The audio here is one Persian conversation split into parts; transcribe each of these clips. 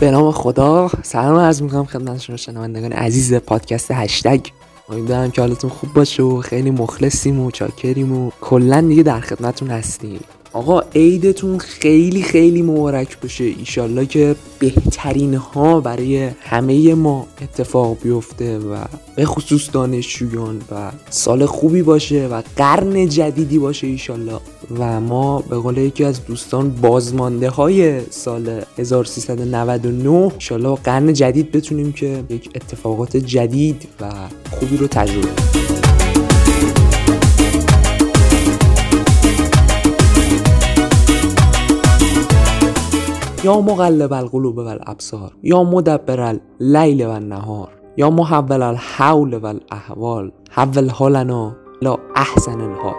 به نام خدا. سلام عرض می‌کنم خدمت شما شنوندگان عزیز پادکست هشتگ. امیدوارم که حالتون خوب باشه و خیلی مخلصیم و چاکریم و کلا دیگه در خدمتتون هستیم. آقا عیدتون خیلی خیلی مبارک باشه. ایشالله که بهترین ها برای همه ما اتفاق بیفته و به خصوص دانشجویان و سال خوبی باشه و قرن جدیدی باشه ایشالله. و ما به قول یکی از دوستان بازمانده های سال 1399 ایشالله قرن جدید بتونیم که یک اتفاقات جدید و خوبی رو تجربه یا مقلب القلوب و الابصار یا مدبر اللیل و النهار یا محول الحول و الاحوال حول حالنا لا احسن الحال.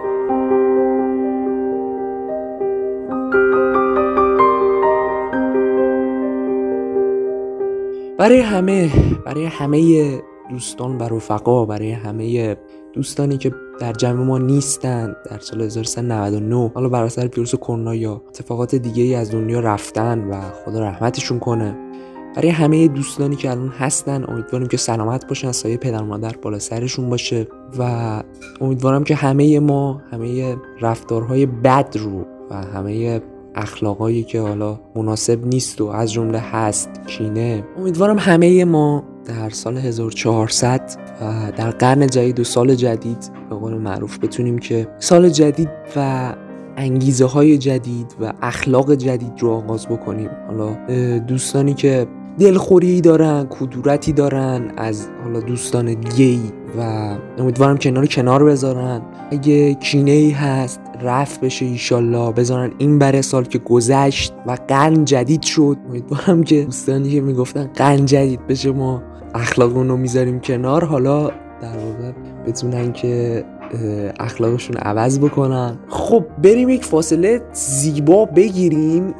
برای همه برای همه دوستان و رفقا برای همه دوستانی که در جمع ما نیستند در سال 1399 حالا بر اثر ویروس کرونا یا اتفاقات دیگه ای از دنیا رفتن و خدا رحمتشون کنه. برای همه دوستانی که الان هستن امیدواریم که سلامت باشن سایه پدر مادر بالا سرشون باشه و امیدوارم که همه ما همه رفتارهای بد رو و همه اخلاقایی که حالا مناسب نیست و از جمله هست کینه امیدوارم همه ما در سال 1400 و در قرن جدید و سال جدید به قول معروف بتونیم که سال جدید و انگیزه های جدید و اخلاق جدید رو آغاز بکنیم. حالا دوستانی که دلخوری دارن کدورتی دارن از حالا دوستان ای و امیدوارم که رو کنار بذارن. اگه کینه ای هست رفت بشه ایشالله. بذارن این بره سال که گذشت و قرن جدید شد. امیدوارم که دوستانی که می‌گفتن قرن جدید بشه ما اخلاق رو می‌ذاریم کنار. حالا در واقع بتونن که اخلاقشون عوض بکنن. خب بریم یک فاصله زیبا بگیریم.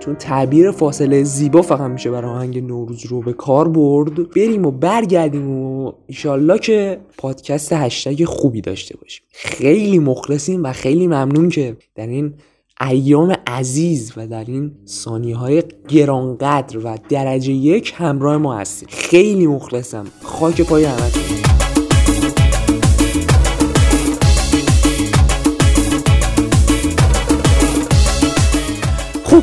چون تعبیر فاصله زیبا فقط میشه برای آهنگ نوروز رو به کار برد. بریم و برگردیم و ایشالله که پادکست هشتگ خوبی داشته باشیم. خیلی مخلصیم و خیلی ممنون که در این ایام عزیز و در این ثانیه های گرانقدر و درجه یک همراه ما هستیم خیلی مخلصم. خاک پای همتون. خب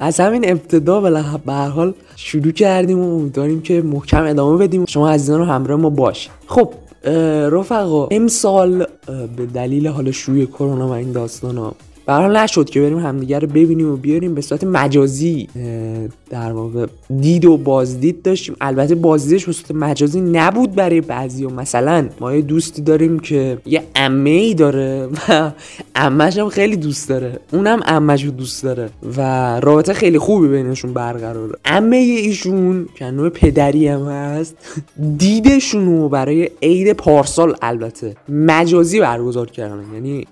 از همین ابتدا به هر حال شروع کردیم و امیدواریم که محکم ادامه بدیم. شما عزیزان رو همراه ما باشید خب رفقا امسال به دلیل حال شروع کرونا و این داستان ها برحال نشد که بریم همدیگه رو ببینیم و بیاریم. به صورت مجازی در واقع دید و بازدید داشتیم. البته بازدیدش به صورت مجازی نبود برای بعضی و مثلا ما یه دوستی داریم که یه امه ای داره و امش هم خیلی دوست داره. اونم امش رو دوست داره و رابطه خیلی خوبی بینشون برقراره امه ایشون که نوع پدری هم هست دیدشون رو برای عید پارسال البته مجازی برگزار کردن. یعنی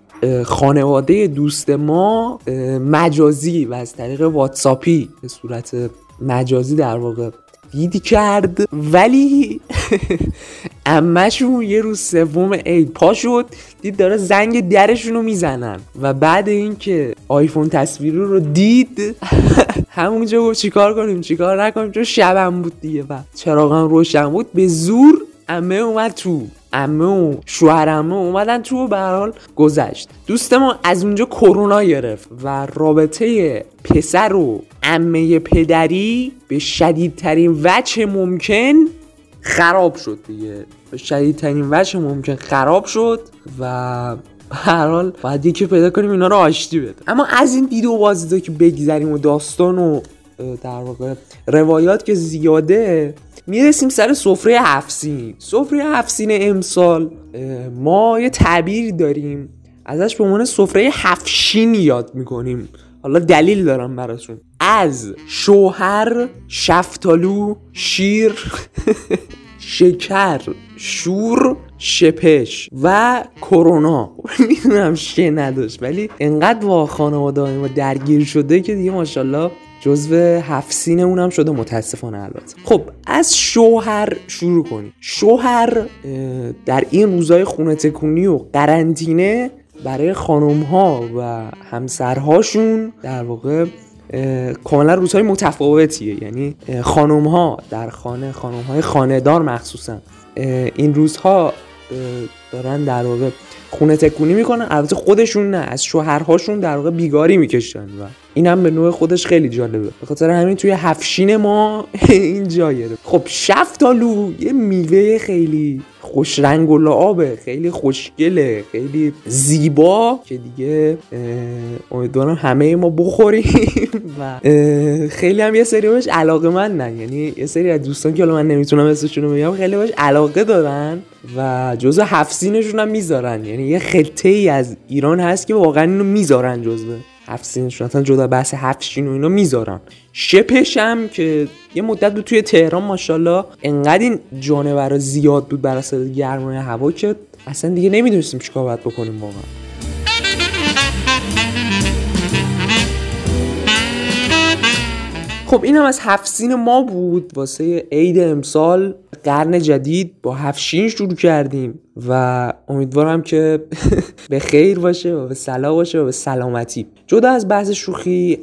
خانواده دوست ما مجازی و از طریق واتساپی به صورت مجازی در واقع دیدی کرد. ولی امشون یه روز سوم عید پا شد. دید داره زنگ درشون رو می‌زنن و بعد اینکه آیفون تصویری رو دید همونجا گفت چیکار کنیم چیکار نکنیم؟ چون شبم بود دیگه و چراغم روشن بود. به زور امه اومد تو. امه و شوهرمه اومدن تو به حال گذشت. دوست ما از اونجا کرونا گرفت و رابطه پسر و امه پدری به شدیدترین وجه ممکن خراب شد دیگه. به شدیدترین وجه ممکن خراب شد و هر حال باید یکی پیدا کنیم اینا رو آشتی بده اما از این دید و بازدیدا که بگذریم و داستان و در واقع روایات که زیاده می‌رسیم سر سفره هفسین سفره هفسین امسال ما یه تعبیر داریم. ازش به عنوان سفره هفشین یاد می‌کنیم. حالا دلیل دارم براتون. از شوهر شفتالو شیر شکر شور شپش و کرونا. می‌دونم شه نداشت ولی انقدر با خانواده ما درگیر شده که دیگه ماشاءالله جزو هفت اونم شده متاسفانه البته. خب از شوهر شروع کنیم. شوهر در این روزای خونه تکونی و قرنطینه برای خانم ها و همسرهاشون در واقع کاملا روزهای متفاوتیه. یعنی خانم ها در خانه خانم های خانهدار مخصوصا این روزها Uh. دارن در واقع خونه تکونی می‌کنن. البته خودشون نه از شوهرهاشون در واقع بیگاری می‌کشن و این هم به نوع خودش خیلی جالبه. به خاطر همین توی هفشین ما این جایه خب شفتالو یه میوه خیلی خوش رنگ و لعابه خیلی خوشگله خیلی زیبا که دیگه امیدوارم همه ما بخوریم و خیلی هم یه سری بهش علاقه من نه. یعنی یه سری از دوستان که من نمی‌تونم اسمشون رو بگم خیلی بهش علاقه دارن و جزء هفسینشون هم می‌ذارن. یعنی یه خطه ای از ایران هست که واقعا اینو می‌ذارن جزء هفت اصلا جدا بحث هفت و اینا می‌ذارن. شپش هم که یه مدت بود توی تهران ماشاءالله. انقدر این جانورا زیاد بود بر اثر گرمای هوا که اصلا دیگه نمی‌دونستیم چیکار باید بکنیم واقعا. خب این هم از هفسین ما بود. واسه عید امسال قرن جدید با هفشین شروع کردیم و امیدوارم که به خیر باشه و به صلاح باشه و به سلامتی. جدا از بحث شوخی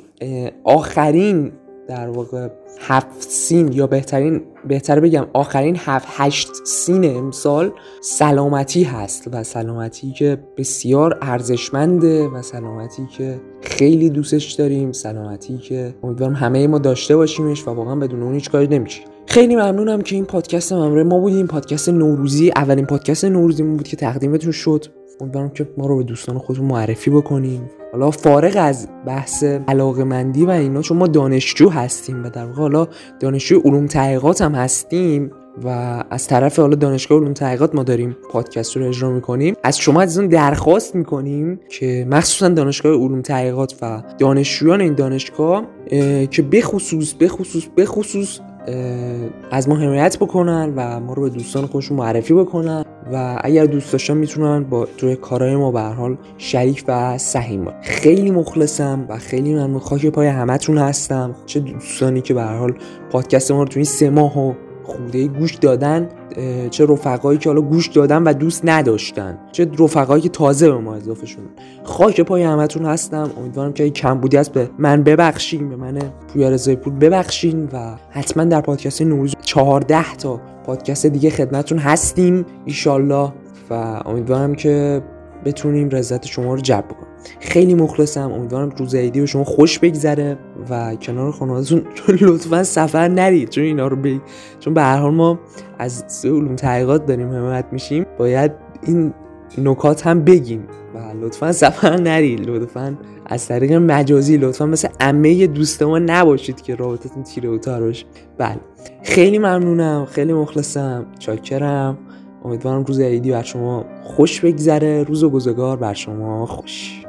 آخرین در واقع هفت سین یا بهترین بهتر بگم آخرین هفت هشت سین امسال سلامتی هست و سلامتی که بسیار ارزشمنده و سلامتی که خیلی دوستش داریم سلامتی که امیدوارم همه ما داشته باشیمش و واقعا بدون اون هیچ کاری نمیشه. خیلی ممنونم که این پادکست همراه ما بودیم. پادکست نوروزی اولین پادکست نوروزی بود که تقدیمتون شد. امیدوارم که ما رو به دوستان خودتون معرفی بکنیم حالا فارغ از بحث علاقه مندی و اینا چون ما دانشجو هستیم و در واقع حالا دانشجو علوم تحقیقات هم هستیم و از طرف حالا دانشگاه علوم تحقیقات ما داریم پادکست رو اجرا می‌کنیم. از شما از اون درخواست می‌کنیم که مخصوصا دانشگاه علوم تحقیقات و دانشجویان این دانشگاه که بخصوص بخصوص بخصوص از ما حمایت بکنن و ما رو به دوستان خودشون معرفی بکنن. و اگر دوست داشتن می‌تونن با توی کارهای ما به حال شریک و سهیم خیلی مخلصم و خیلی ممنون. خاک پای همتون هستم. چه دوستانی که به حال پادکست ما رو توی این سه ماه و خوده گوش دادن چه رفقایی که حالا گوش دادن و دوست نداشتن چه رفقایی که تازه به ما اضافه شدن خاک پای همتون هستم. امیدوارم که کم بودی است به من ببخشین به من پویا رضای پور ببخشین و حتما در پادکست نوروز 14 تا پادکست دیگه خدمتتون هستیم ایشالله و امیدوارم که بتونیم رضایت شما رو جلب کنیم خیلی مخلصم. امیدوارم روز عیدی به شما خوش بگذره و کنار خانوادهتون لطفا سفر نرید. چون اینا رو بگید چون به هر حال ما از سه علوم تحقیقات داریم حمایت میشیم. باید این نکات هم بگیم و لطفا سفر نرید. لطفا از طریق مجازی لطفا مثل عمه دوست ما نباشید که رابطتون تیره و باشه. بله. خیلی ممنونم. خیلی مخلصم. چاکرم. امیدوارم روز عیدی بر شما خوش بگذره. روز و گذگار بر شما خوش.